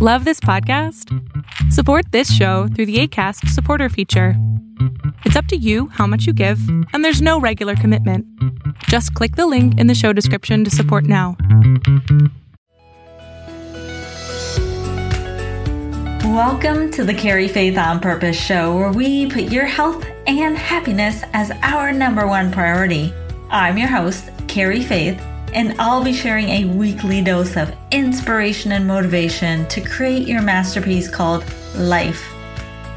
Love this podcast? Support this show through the ACAST supporter feature. It's up to you how much you give, and there's no regular commitment. Just click the link in the show description to support now. Welcome to the Carry Faith on Purpose show, where we put your health and happiness as our number one priority. I'm your host, Carrie Faith and I'll be sharing a weekly dose of inspiration and motivation to create your masterpiece called life.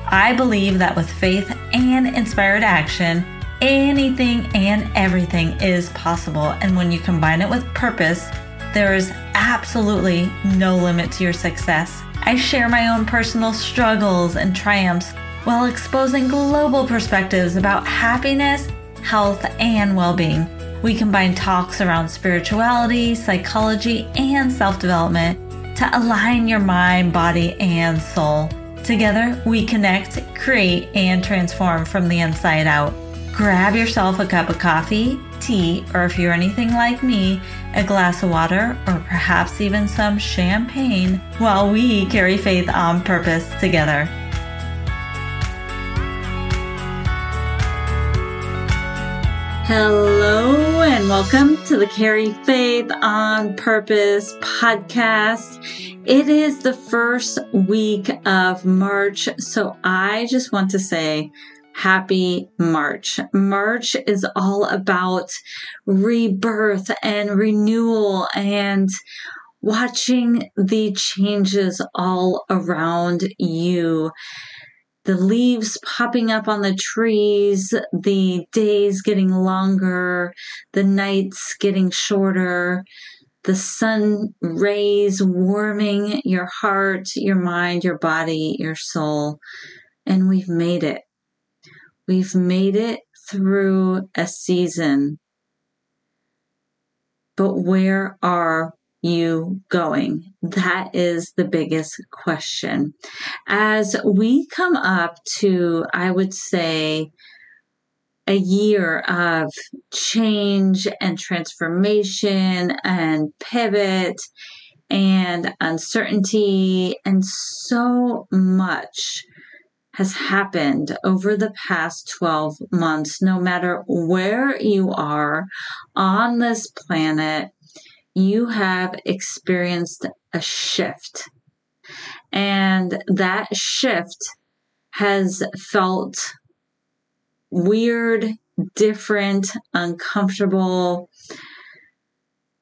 I believe that with faith and inspired action, anything and everything is possible. And when you combine it with purpose, there is absolutely no limit to your success. I share my own personal struggles and triumphs while exposing global perspectives about happiness, health, and well being. We combine talks around spirituality, psychology, and self development to align your mind, body, and soul. Together, we connect, create, and transform from the inside out. Grab yourself a cup of coffee, tea, or if you're anything like me, a glass of water, or perhaps even some champagne while we carry faith on purpose together. Hello and welcome to the Carry Faith on Purpose podcast. It is the first week of March, so I just want to say happy March. March is all about rebirth and renewal and watching the changes all around you the leaves popping up on the trees, the days getting longer, the nights getting shorter, the sun rays warming your heart, your mind, your body, your soul. And we've made it. We've made it through a season. But where are you going? That is the biggest question. As we come up to, I would say, a year of change and transformation and pivot and uncertainty, and so much has happened over the past 12 months, no matter where you are on this planet you have experienced a shift. And that shift has felt weird, different, uncomfortable.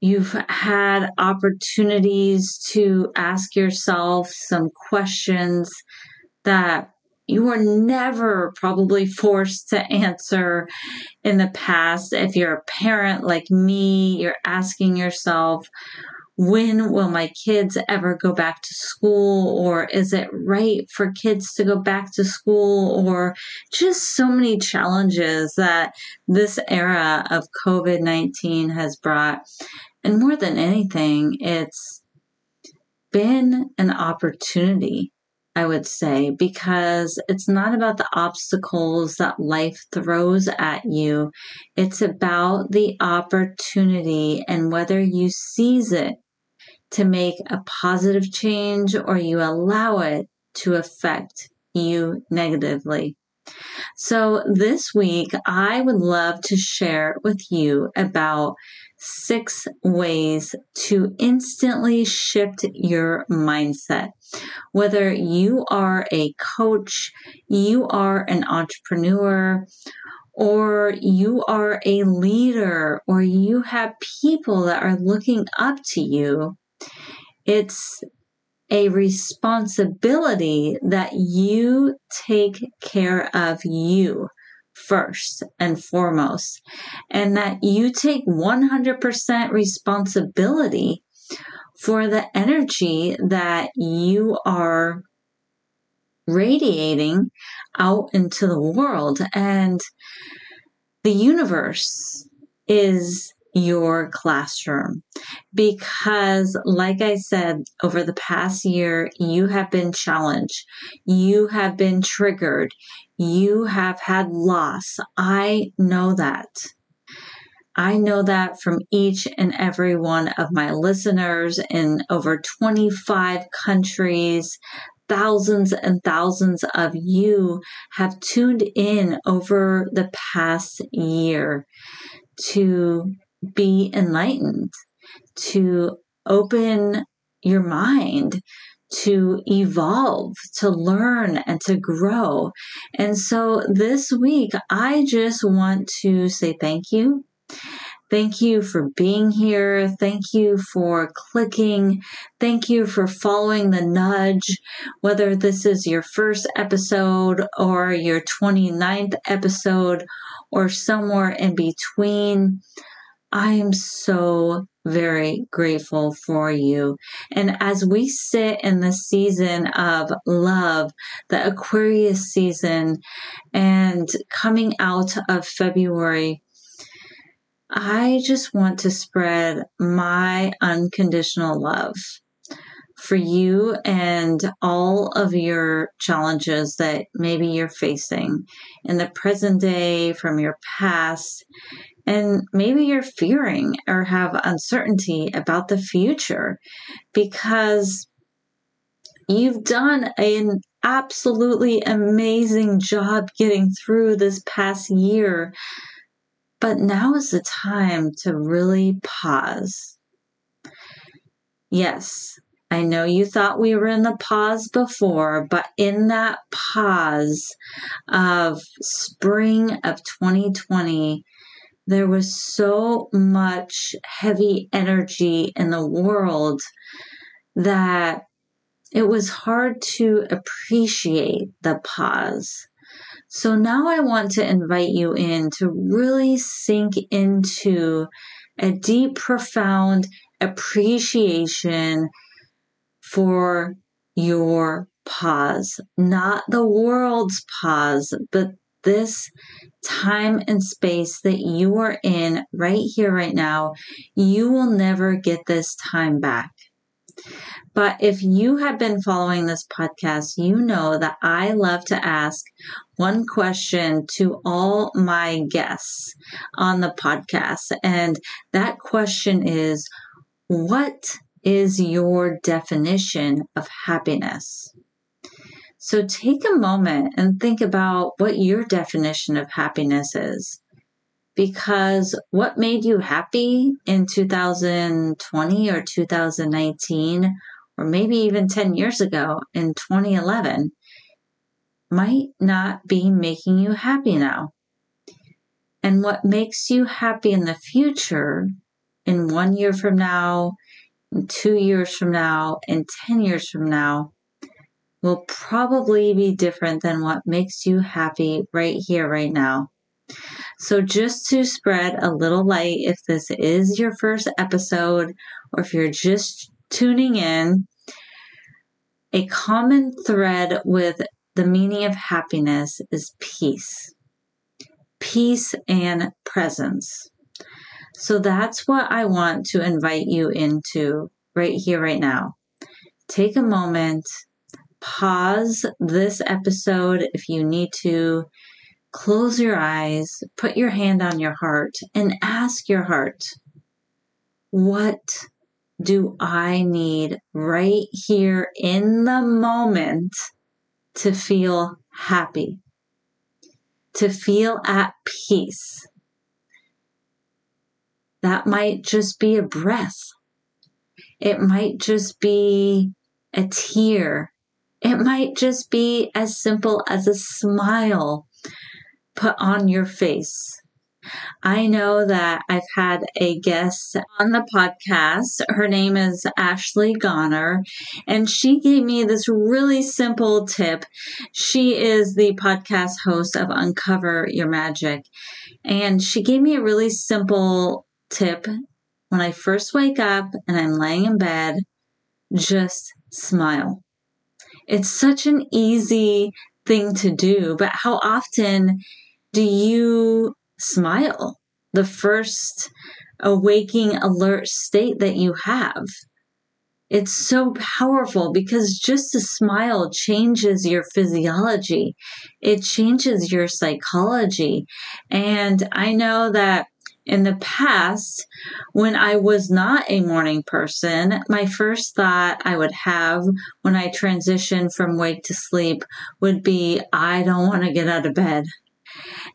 You've had opportunities to ask yourself some questions that you were never probably forced to answer in the past. If you're a parent like me, you're asking yourself, when will my kids ever go back to school? Or is it right for kids to go back to school? Or just so many challenges that this era of COVID 19 has brought. And more than anything, it's been an opportunity I would say, because it's not about the obstacles that life throws at you. It's about the opportunity and whether you seize it to make a positive change or you allow it to affect you negatively. So this week, I would love to share with you about six ways to instantly shift your mindset. Whether you are a coach, you are an entrepreneur, or you are a leader, or you have people that are looking up to you, it's a responsibility that you take care of you first and foremost, and that you take 100% responsibility for the energy that you are radiating out into the world. And the universe is your classroom because like i said over the past year you have been challenged you have been triggered you have had loss i know that I know that from each and every one of my listeners in over 25 countries. Thousands and thousands of you have tuned in over the past year to be enlightened, to open your mind, to evolve, to learn, and to grow. And so this week, I just want to say thank you. Thank you for being here. Thank you for clicking. Thank you for following the nudge, whether this is your first episode or your 29th episode or somewhere in between. I am so very grateful for you. And as we sit in the season of love, the Aquarius season, and coming out of February, I just want to spread my unconditional love for you and all of your challenges that maybe you're facing in the present day from your past. And maybe you're fearing or have uncertainty about the future because you've done an absolutely amazing job getting through this past year but now is the time to really pause. Yes, I know you thought we were in the pause before, but in that pause of spring of 2020, there was so much heavy energy in the world that it was hard to appreciate the pause. So now I want to invite you in to really sink into a deep, profound appreciation for your pause, not the world's pause, but this time and space that you are in right here, right now. You will never get this time back. But if you have been following this podcast, you know that I love to ask one question to all my guests on the podcast. And that question is What is your definition of happiness? So take a moment and think about what your definition of happiness is because what made you happy in 2020 or 2019, or maybe even 10 years ago in 2011, might not be making you happy now. And what makes you happy in the future, in one year from now, in two years from now, in 10 years from now, will probably be different than what makes you happy right here, right now. So, just to spread a little light, if this is your first episode or if you're just tuning in, a common thread with the meaning of happiness is peace, peace and presence. So, that's what I want to invite you into right here, right now. Take a moment, pause this episode if you need to close your eyes, put your hand on your heart, and ask your heart, What do I need right here in the moment to feel happy, to feel at peace? That might just be a breath. It might just be a tear. It might just be as simple as a smile put on your face. I know that I've had a guest on the podcast. Her name is Ashley Goner, and she gave me this really simple tip. She is the podcast host of Uncover Your Magic, and she gave me a really simple tip when I first wake up and I'm laying in bed just smile. It's such an easy thing to do, but how often do you smile? The first awaking alert state that you have. It's so powerful because just a smile changes your physiology. It changes your psychology. And I know that In the past, when I was not a morning person, my first thought I would have when I transitioned from wake to sleep would be, I don't want to get out of bed.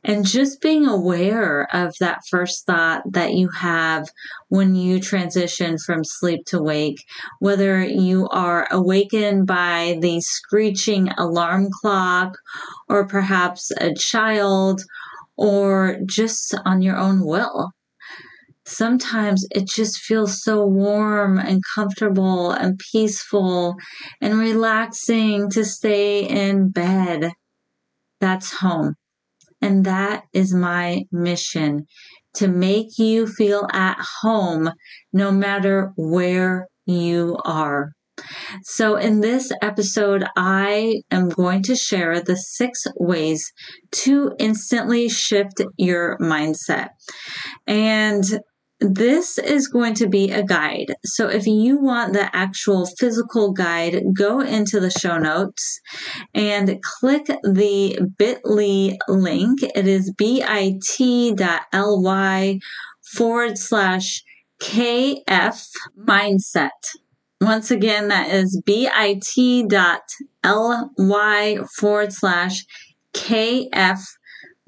And just being aware of that first thought that you have when you transition from sleep to wake, whether you are awakened by the screeching alarm clock or perhaps a child or just on your own will. Sometimes it just feels so warm and comfortable and peaceful and relaxing to stay in bed. That's home. And that is my mission to make you feel at home no matter where you are. So, in this episode, I am going to share the six ways to instantly shift your mindset. And this is going to be a guide. So if you want the actual physical guide, go into the show notes and click the bit.ly link. It is bit.ly forward slash KF mindset. Once again, that is bit.ly forward slash KF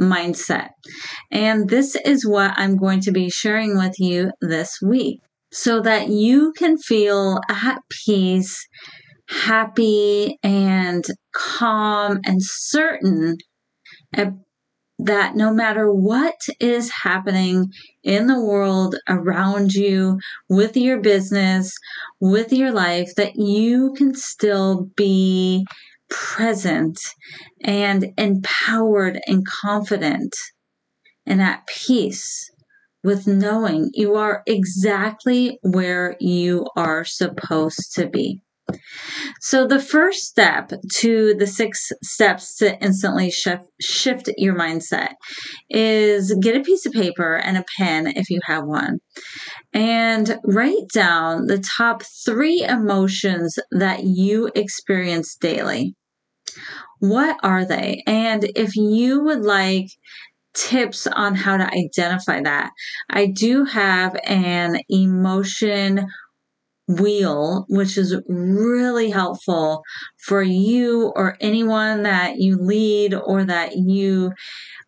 mindset. And this is what I'm going to be sharing with you this week so that you can feel at peace, happy, and calm and certain that no matter what is happening in the world around you, with your business, with your life, that you can still be present and empowered and confident and at peace with knowing you are exactly where you are supposed to be. So, the first step to the six steps to instantly shift, shift your mindset is get a piece of paper and a pen if you have one, and write down the top three emotions that you experience daily. What are they? And if you would like tips on how to identify that, I do have an emotion wheel, which is really helpful for you or anyone that you lead or that you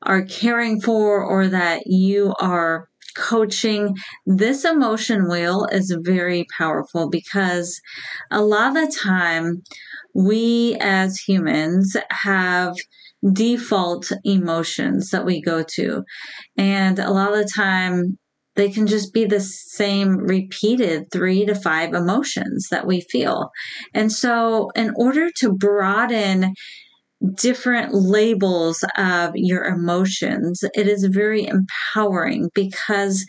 are caring for or that you are coaching. This emotion wheel is very powerful because a lot of the time we as humans have default emotions that we go to. And a lot of the time, they can just be the same repeated three to five emotions that we feel. And so, in order to broaden different labels of your emotions, it is very empowering because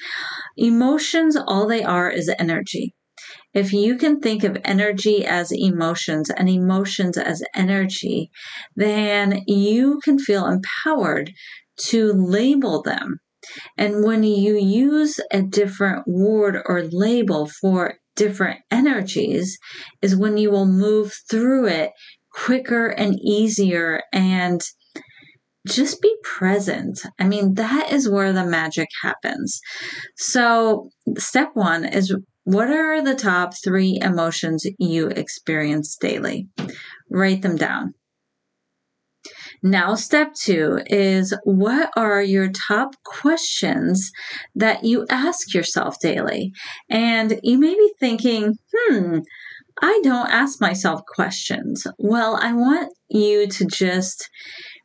emotions, all they are is energy. If you can think of energy as emotions and emotions as energy, then you can feel empowered to label them. And when you use a different word or label for different energies, is when you will move through it quicker and easier and just be present. I mean, that is where the magic happens. So, step one is what are the top three emotions you experience daily? Write them down. Now, step two is what are your top questions that you ask yourself daily? And you may be thinking, hmm, I don't ask myself questions. Well, I want you to just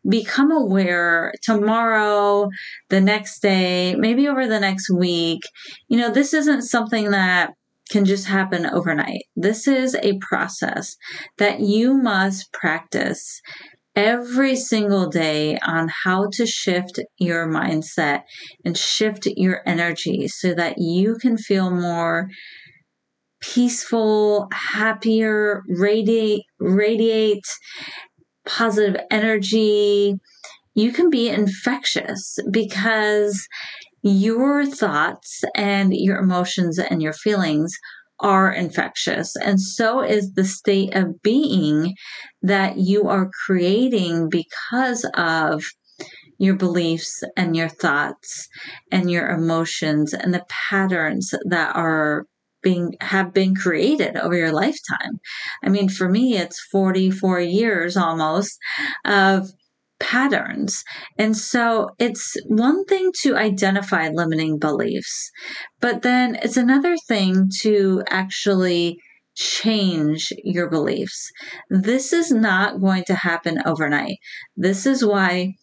become aware tomorrow, the next day, maybe over the next week. You know, this isn't something that can just happen overnight. This is a process that you must practice every single day on how to shift your mindset and shift your energy so that you can feel more peaceful, happier, radiate, radiate positive energy, you can be infectious because your thoughts and your emotions and your feelings are infectious. And so is the state of being that you are creating because of your beliefs and your thoughts and your emotions and the patterns that are being have been created over your lifetime. I mean, for me, it's 44 years almost of patterns. And so it's one thing to identify limiting beliefs, but then it's another thing to actually change your beliefs. This is not going to happen overnight. This is why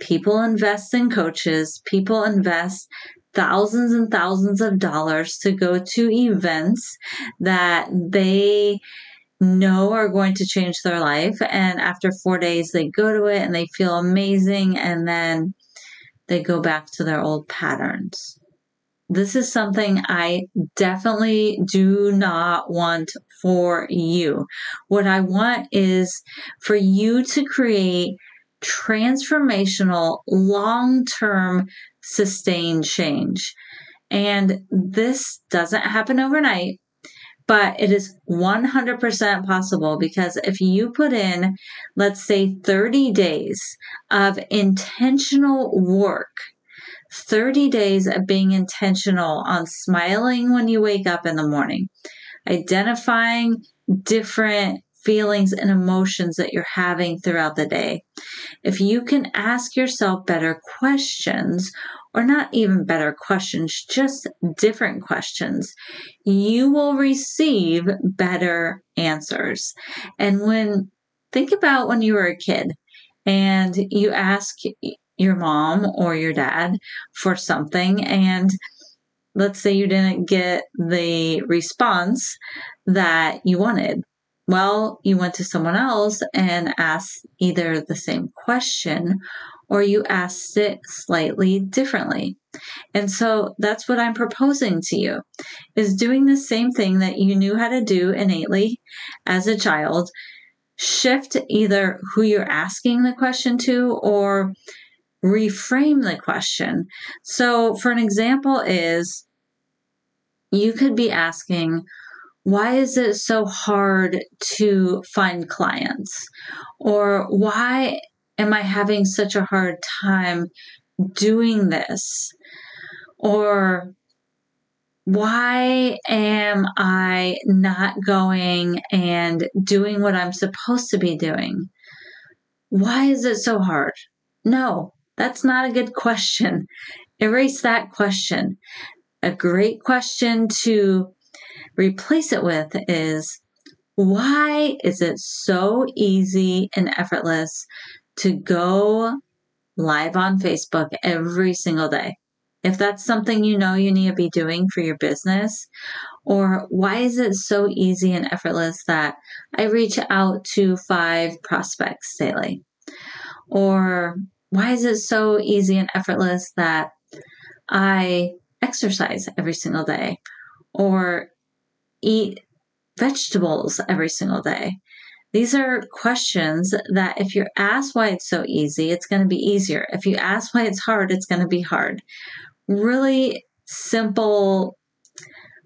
people invest in coaches, people invest thousands and thousands of dollars to go to events that they know are going to change their life. And after four days, they go to it and they feel amazing. And then they go back to their old patterns. This is something I definitely do not want for you. What I want is for you to create transformational, long term, sustained change. And this doesn't happen overnight, but it is 100% possible because if you put in, let's say, 30 days of intentional work, 30 days of being intentional on smiling when you wake up in the morning, identifying different feelings and emotions that you're having throughout the day. If you can ask yourself better questions, or not even better questions, just different questions, you will receive better answers. And when, think about when you were a kid and you ask your mom or your dad for something, and let's say you didn't get the response that you wanted well, you went to someone else and asked either the same question or you asked it slightly differently. And so that's what I'm proposing to you is doing the same thing that you knew how to do innately as a child. Shift either who you're asking the question to or reframe the question. So for an example is you could be asking, why is it so hard to find clients? Or why am I having such a hard time doing this? Or why am I not going and doing what I'm supposed to be doing? Why is it so hard? No, that's not a good question. Erase that question. A great question to replace it with is why is it so easy and effortless to go live on Facebook every single day? If that's something you know you need to be doing for your business, or why is it so easy and effortless that I reach out to five prospects daily? Or why is it so easy and effortless that I exercise every single day? Or eat vegetables every single day? These are questions that if you're asked why it's so easy, it's going to be easier. If you ask why it's hard, it's going to be hard. Really simple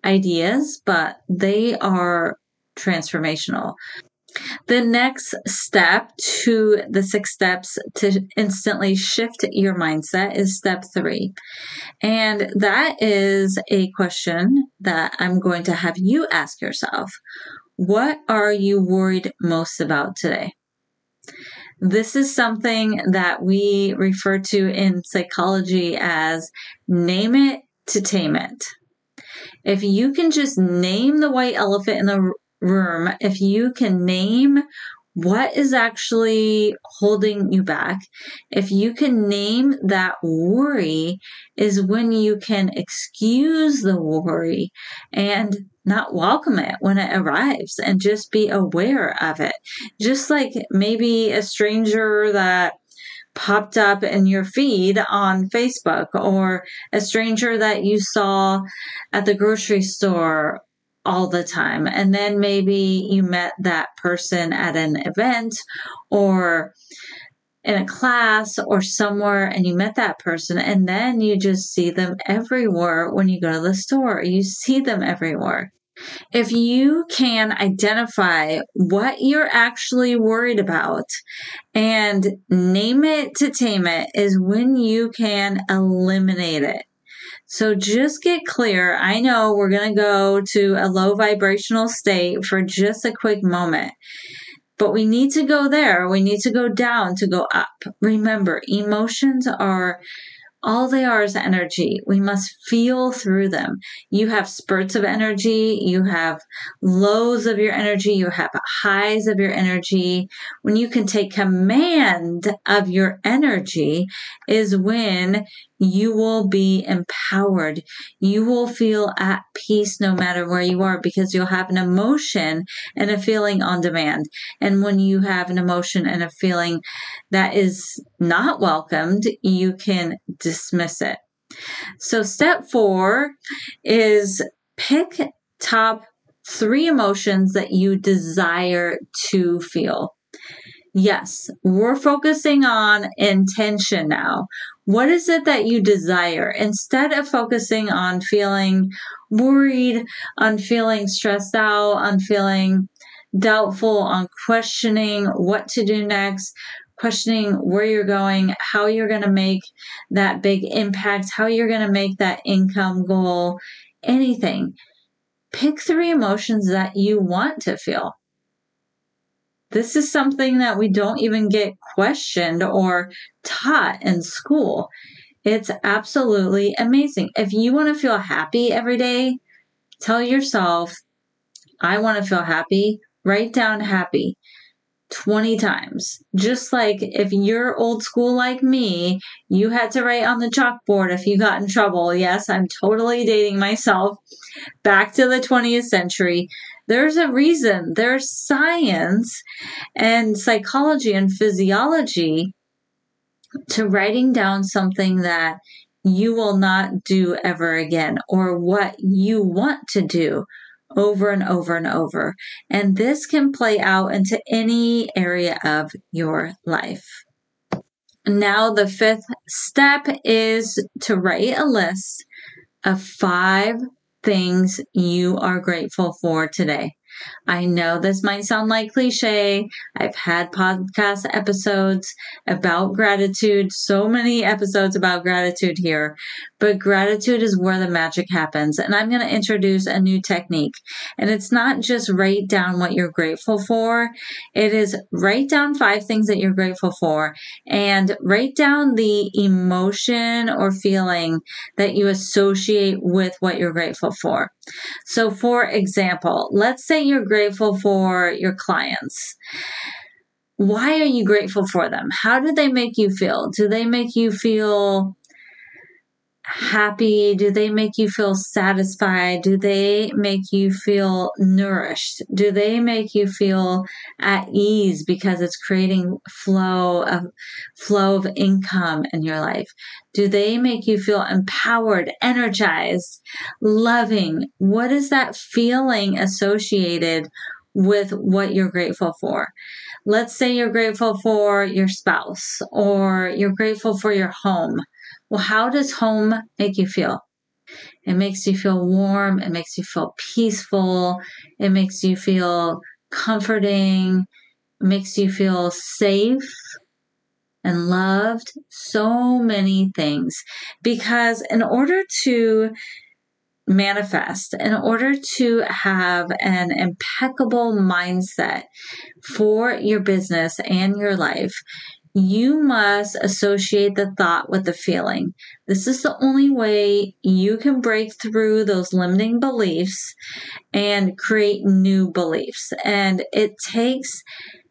ideas, but they are transformational. The next step to the six steps to instantly shift your mindset is step three. And that is a question that I'm going to have you ask yourself. What are you worried most about today? This is something that we refer to in psychology as name it to tame it. If you can just name the white elephant in the room, if you can name what is actually holding you back, if you can name that worry, is when you can excuse the worry and not welcome it when it arrives and just be aware of it. Just like maybe a stranger that popped up in your feed on Facebook or a stranger that you saw at the grocery store all the time. And then maybe you met that person at an event or in a class or somewhere and you met that person and then you just see them everywhere when you go to the store. You see them everywhere. If you can identify what you're actually worried about and name it to tame it, is when you can eliminate it. So just get clear. I know we're going to go to a low vibrational state for just a quick moment. But we need to go there. We need to go down to go up. Remember, emotions are all they are is energy. We must feel through them. You have spurts of energy, you have lows of your energy, you have highs of your energy. When you can take command of your energy, is when you will be empowered. You will feel at peace no matter where you are because you'll have an emotion and a feeling on demand. And when you have an emotion and a feeling that is not welcomed, you can dismiss it. So, step four is pick top three emotions that you desire to feel. Yes, we're focusing on intention now. What is it that you desire? Instead of focusing on feeling worried, on feeling stressed out, on feeling doubtful, on questioning what to do next, questioning where you're going, how you're going to make that big impact, how you're going to make that income goal, anything. Pick three emotions that you want to feel. This is something that we don't even get questioned or taught in school. It's absolutely amazing. If you want to feel happy every day, tell yourself, I want to feel happy. Write down happy 20 times. Just like if you're old school like me, you had to write on the chalkboard if you got in trouble. Yes, I'm totally dating myself back to the 20th century. There's a reason. There's science and psychology and physiology to writing down something that you will not do ever again or what you want to do over and over and over. And this can play out into any area of your life. Now, the fifth step is to write a list of five things you are grateful for today. I know this might sound like cliche. I've had podcast episodes about gratitude, so many episodes about gratitude here, but gratitude is where the magic happens. And I'm going to introduce a new technique. And it's not just write down what you're grateful for, it is write down five things that you're grateful for and write down the emotion or feeling that you associate with what you're grateful for. So, for example, let's say you're grateful for your clients. Why are you grateful for them? How do they make you feel? Do they make you feel happy? Do they make you feel satisfied? Do they make you feel nourished? Do they make you feel at ease because it's creating flow of flow of income in your life? Do they make you feel empowered, energized, loving? What is that feeling associated with what you're grateful for? Let's say you're grateful for your spouse or you're grateful for your home well, how does home make you feel? It makes you feel warm. It makes you feel peaceful. It makes you feel comforting. It makes you feel safe and loved. So many things. Because in order to manifest, in order to have an impeccable mindset for your business and your life, you must associate the thought with the feeling. This is the only way you can break through those limiting beliefs and create new beliefs. And it takes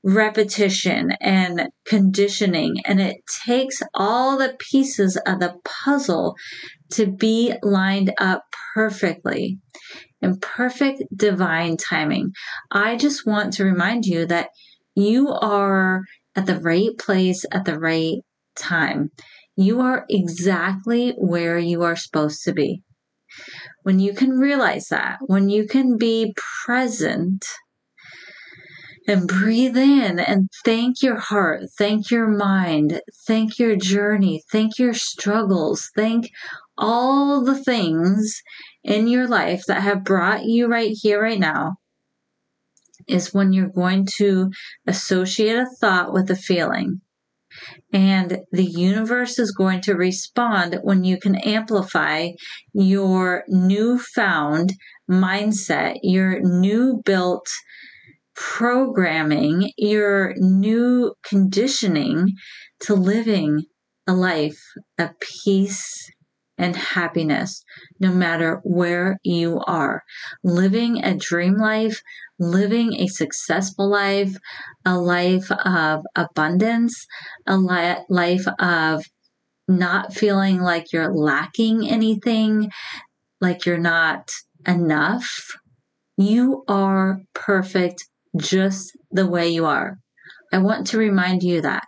repetition and conditioning, and it takes all the pieces of the puzzle to be lined up perfectly in perfect divine timing. I just want to remind you that you are at the right place at the right time. You are exactly where you are supposed to be. When you can realize that, when you can be present and breathe in and thank your heart, thank your mind, thank your journey, thank your struggles, thank all the things in your life that have brought you right here, right now, is when you're going to associate a thought with a feeling. And the universe is going to respond when you can amplify your newfound mindset, your new built programming, your new conditioning to living a life of peace and happiness no matter where you are. Living a dream life, living a successful life, a life of abundance, a li- life of not feeling like you're lacking anything, like you're not enough. You are perfect just the way you are. I want to remind you that.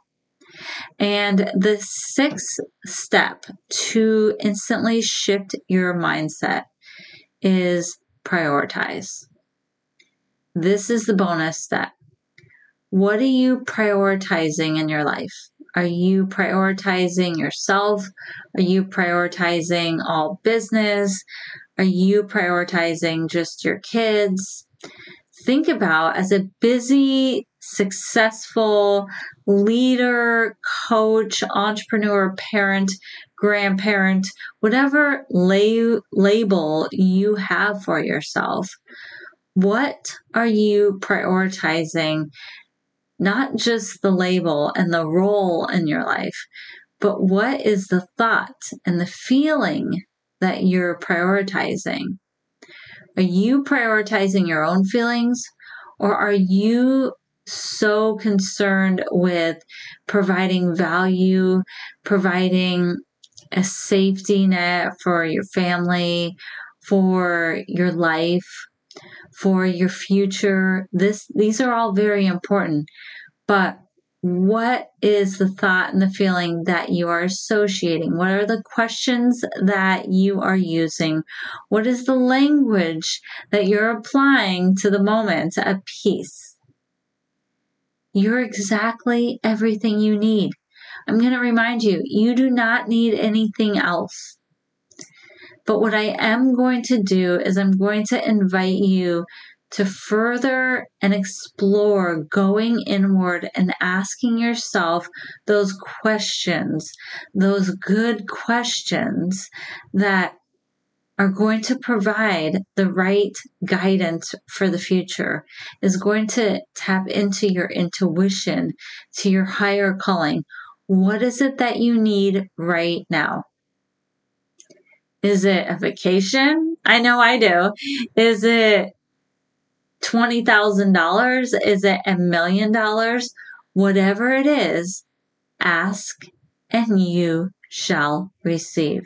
And the sixth step to instantly shift your mindset is prioritize. This is the bonus step. What are you prioritizing in your life? Are you prioritizing yourself? Are you prioritizing all business? Are you prioritizing just your kids? Think about as a busy, successful leader, coach, entrepreneur, parent, grandparent, whatever label you have for yourself. What are you prioritizing? Not just the label and the role in your life, but what is the thought and the feeling that you're prioritizing? Are you prioritizing your own feelings or are you so concerned with providing value, providing a safety net for your family, for your life? for your future. This these are all very important. But what is the thought and the feeling that you are associating? What are the questions that you are using? What is the language that you're applying to the moment of peace? You're exactly everything you need. I'm going to remind you, you do not need anything else. But what I am going to do is I'm going to invite you to further and explore going inward and asking yourself those questions, those good questions that are going to provide the right guidance for the future, is going to tap into your intuition, to your higher calling. What is it that you need right now? Is it a vacation? I know I do. Is it $20,000? Is it a million dollars? Whatever it is, ask and you shall receive.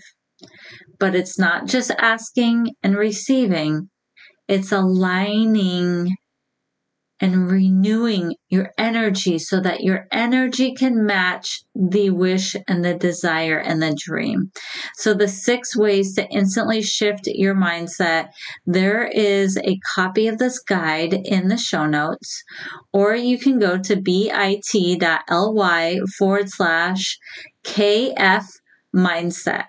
But it's not just asking and receiving, it's aligning and renewing your energy so that your energy can match the wish and the desire and the dream. So, the six ways to instantly shift your mindset there is a copy of this guide in the show notes, or you can go to bit.ly forward slash KF mindset.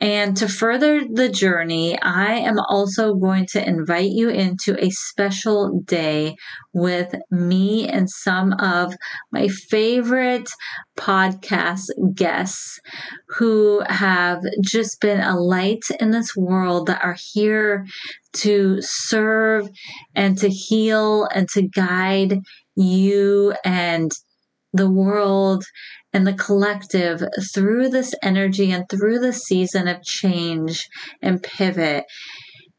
And to further the journey, I am also going to invite you into a special day with me and some of my favorite podcast guests who have just been a light in this world that are here to serve and to heal and to guide you and the world and the collective through this energy and through the season of change and pivot.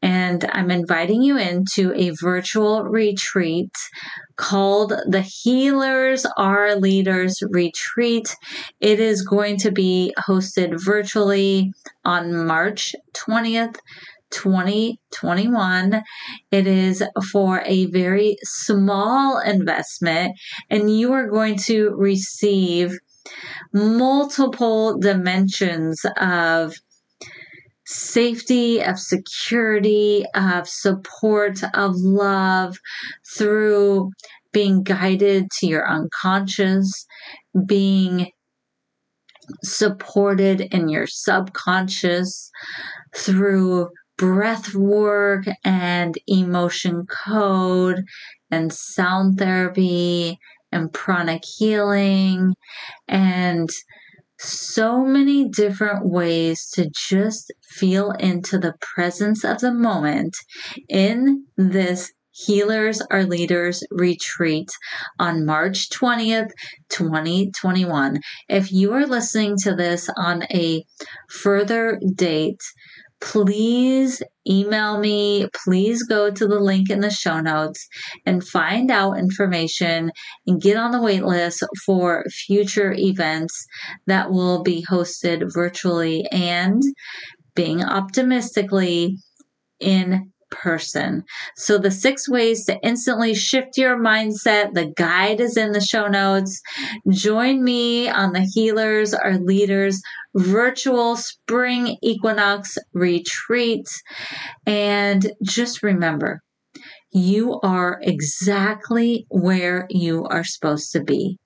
And I'm inviting you into a virtual retreat called the Healers Are Leaders Retreat. It is going to be hosted virtually on March 20th 2021. It is for a very small investment, and you are going to receive multiple dimensions of safety, of security, of support, of love through being guided to your unconscious, being supported in your subconscious through breath work and emotion code and sound therapy and pranic healing and so many different ways to just feel into the presence of the moment in this Healers Are Leaders retreat on March 20th, 2021. If you are listening to this on a further date, please email me. Please go to the link in the show notes and find out information and get on the wait list for future events that will be hosted virtually and being optimistically in person. So, the six ways to instantly shift your mindset, the guide is in the show notes. Join me on the Healers Are Leaders virtual spring equinox retreat. And just remember, you are exactly where you are supposed to be.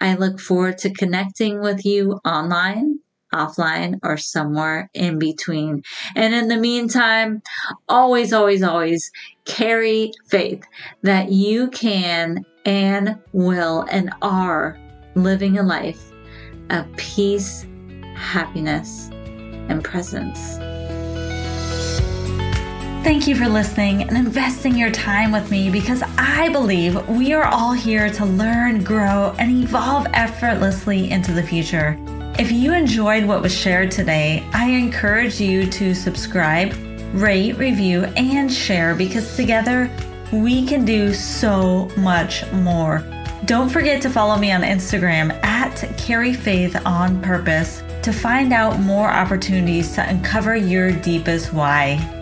I look forward to connecting with you online offline or somewhere in between. And in the meantime, always, always, always carry faith that you can and will and are living a life of peace, happiness, and presence. Thank you for listening and investing your time with me because I believe we are all here to learn, grow, and evolve effortlessly into the future. If you enjoyed what was shared today, I encourage you to subscribe, rate, review, and share because together we can do so much more. Don't forget to follow me on Instagram at Carrie Faith on Purpose to find out more opportunities to uncover your deepest why.